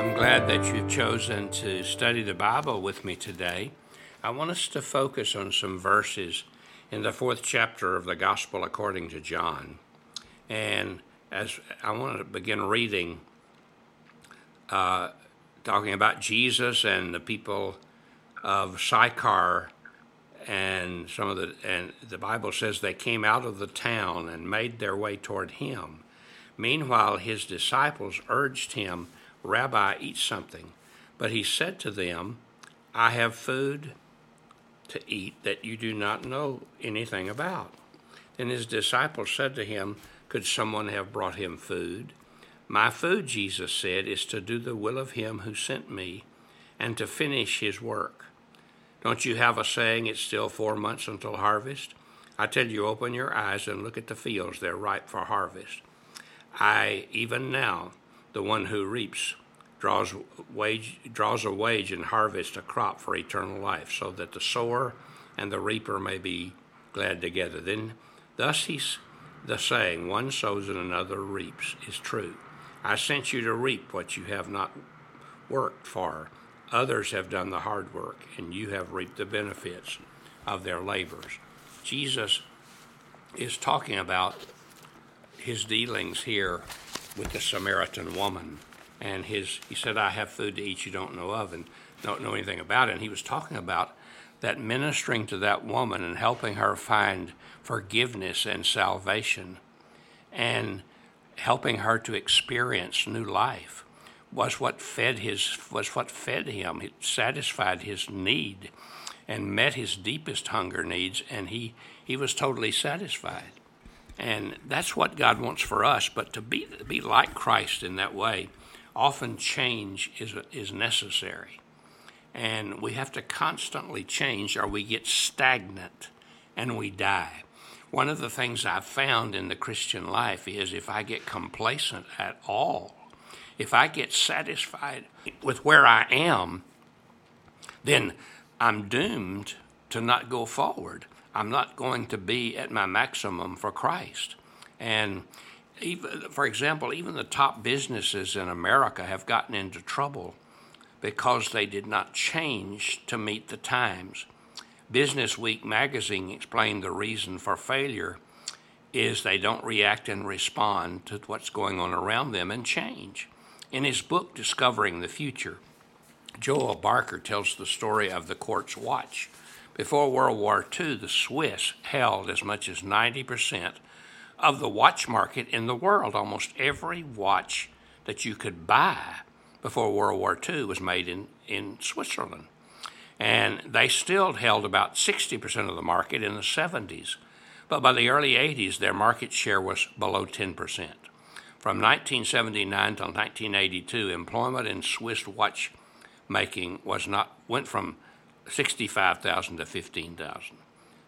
I'm glad that you've chosen to study the Bible with me today. I want us to focus on some verses in the fourth chapter of the Gospel according to John. And as I want to begin reading, uh, talking about Jesus and the people of Sychar, and some of the and the Bible says they came out of the town and made their way toward him. Meanwhile, his disciples urged him, Rabbi, eat something. But he said to them, I have food to eat that you do not know anything about. Then his disciples said to him, Could someone have brought him food? My food, Jesus said, is to do the will of him who sent me and to finish his work. Don't you have a saying, it's still four months until harvest? I tell you, open your eyes and look at the fields, they're ripe for harvest. I, even now, the one who reaps, draws, wage, draws a wage and harvests a crop for eternal life, so that the sower and the reaper may be glad together. Then, thus he's the saying, one sows and another reaps, is true. I sent you to reap what you have not worked for. Others have done the hard work, and you have reaped the benefits of their labors. Jesus is talking about his dealings here with the Samaritan woman. And his, he said, I have food to eat you don't know of and don't know anything about it. And he was talking about that ministering to that woman and helping her find forgiveness and salvation and helping her to experience new life was what fed his was what fed him it satisfied his need and met his deepest hunger needs and he he was totally satisfied and that's what God wants for us but to be be like Christ in that way often change is is necessary and we have to constantly change or we get stagnant and we die one of the things I've found in the Christian life is if I get complacent at all if I get satisfied with where I am, then I'm doomed to not go forward. I'm not going to be at my maximum for Christ. And even, for example, even the top businesses in America have gotten into trouble because they did not change to meet the times. Business Week magazine explained the reason for failure is they don't react and respond to what's going on around them and change. In his book, Discovering the Future, Joel Barker tells the story of the quartz watch. Before World War II, the Swiss held as much as 90% of the watch market in the world. Almost every watch that you could buy before World War II was made in, in Switzerland. And they still held about 60% of the market in the 70s. But by the early 80s, their market share was below 10%. From 1979 to 1982, employment in Swiss watchmaking was not went from 65,000 to 15,000.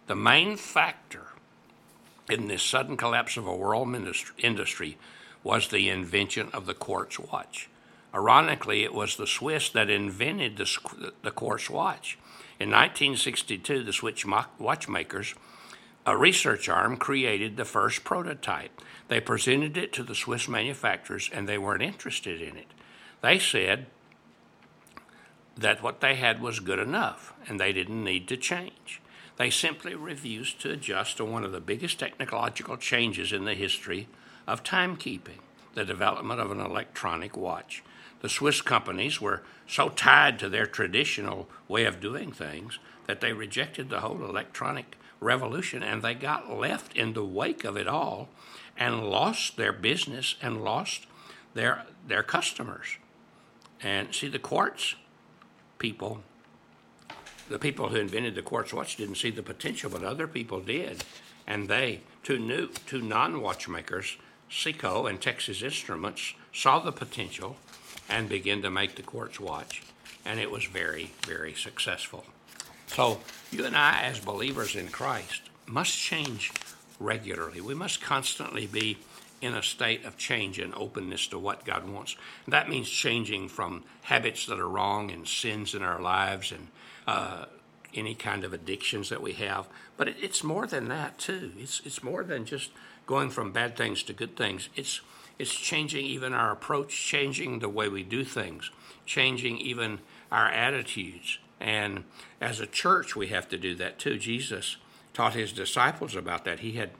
The main factor in this sudden collapse of a world industry was the invention of the quartz watch. Ironically, it was the Swiss that invented the, the quartz watch. In 1962, the Swiss watchmakers a research arm created the first prototype. They presented it to the Swiss manufacturers and they weren't interested in it. They said that what they had was good enough and they didn't need to change. They simply refused to adjust to one of the biggest technological changes in the history of timekeeping the development of an electronic watch. The Swiss companies were so tied to their traditional way of doing things that they rejected the whole electronic revolution and they got left in the wake of it all and lost their business and lost their their customers. And see the quartz people the people who invented the quartz watch didn't see the potential, but other people did. And they, two new two non-watchmakers, Seiko and Texas Instruments, saw the potential and began to make the quartz watch. And it was very, very successful. So, you and I, as believers in Christ, must change regularly. We must constantly be in a state of change and openness to what God wants. And that means changing from habits that are wrong and sins in our lives and uh, any kind of addictions that we have. But it, it's more than that too. It's it's more than just going from bad things to good things. It's it's changing even our approach, changing the way we do things, changing even our attitudes. And as a church, we have to do that too. Jesus taught his disciples about that. He had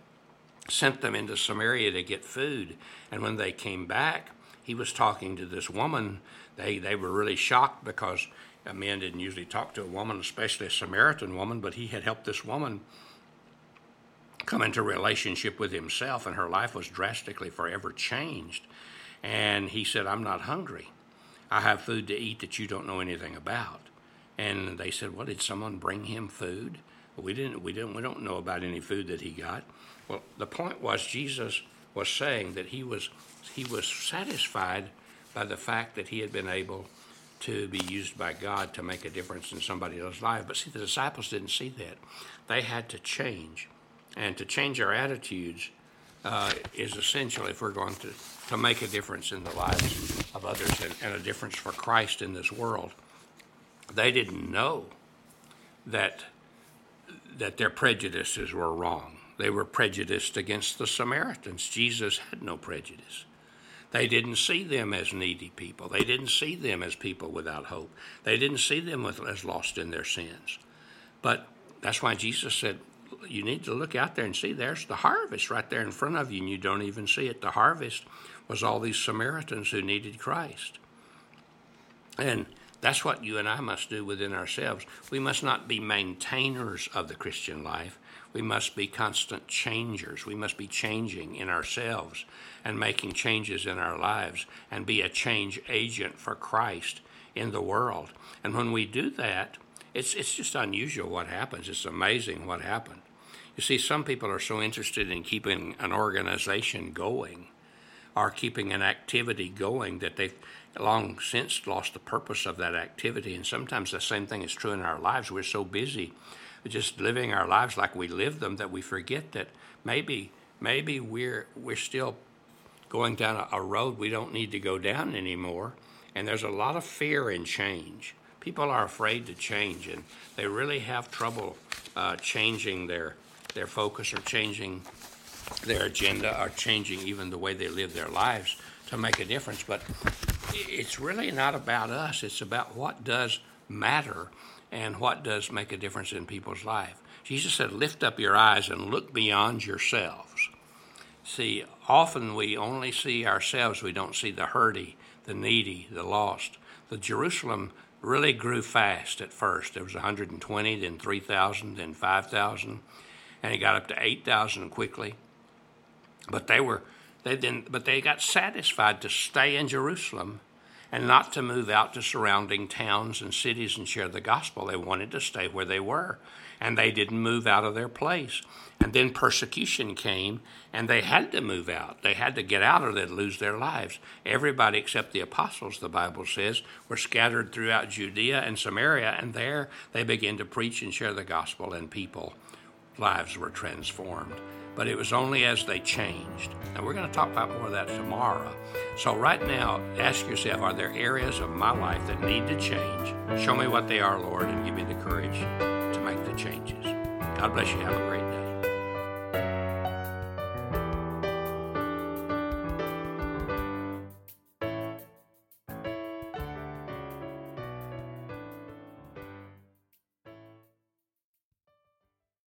sent them into Samaria to get food. And when they came back, he was talking to this woman. They, they were really shocked because uh, a man didn't usually talk to a woman, especially a Samaritan woman, but he had helped this woman come into relationship with himself, and her life was drastically forever changed. And he said, I'm not hungry. I have food to eat that you don't know anything about. And they said, Well, did someone bring him food? We didn't, we didn't, we don't know about any food that he got. Well, the point was Jesus was saying that he was, he was satisfied by the fact that he had been able to be used by God to make a difference in somebody else's life. But see, the disciples didn't see that. They had to change. And to change our attitudes uh, is essential if we're going to, to make a difference in the lives of others and, and a difference for Christ in this world. They didn't know that, that their prejudices were wrong. They were prejudiced against the Samaritans. Jesus had no prejudice. They didn't see them as needy people. They didn't see them as people without hope. They didn't see them as lost in their sins. But that's why Jesus said, You need to look out there and see there's the harvest right there in front of you, and you don't even see it. The harvest was all these Samaritans who needed Christ. And that's what you and I must do within ourselves. We must not be maintainers of the Christian life. We must be constant changers. We must be changing in ourselves and making changes in our lives and be a change agent for Christ in the world. And when we do that, it's, it's just unusual what happens. It's amazing what happened. You see, some people are so interested in keeping an organization going or keeping an activity going that they've long since lost the purpose of that activity. And sometimes the same thing is true in our lives. We're so busy just living our lives like we live them that we forget that maybe maybe we're we're still going down a, a road we don't need to go down anymore. And there's a lot of fear in change. People are afraid to change, and they really have trouble uh, changing their their focus or changing their agenda or changing even the way they live their lives to make a difference. But it's really not about us. It's about what does matter and what does make a difference in people's life. Jesus said, Lift up your eyes and look beyond yourselves. See, often we only see ourselves, we don't see the hurty, the needy, the lost. The Jerusalem really grew fast at first. There was 120, then 3,000, then 5,000, and it got up to 8,000 quickly. But they were they didn't but they got satisfied to stay in Jerusalem and not to move out to surrounding towns and cities and share the gospel. They wanted to stay where they were, and they didn't move out of their place. And then persecution came, and they had to move out. They had to get out or they'd lose their lives. Everybody except the apostles, the Bible says, were scattered throughout Judea and Samaria, and there they began to preach and share the gospel, and people lives were transformed. But it was only as they changed. And we're going to talk about more of that tomorrow. So, right now, ask yourself are there areas of my life that need to change? Show me what they are, Lord, and give me the courage to make the changes. God bless you. Have a great day.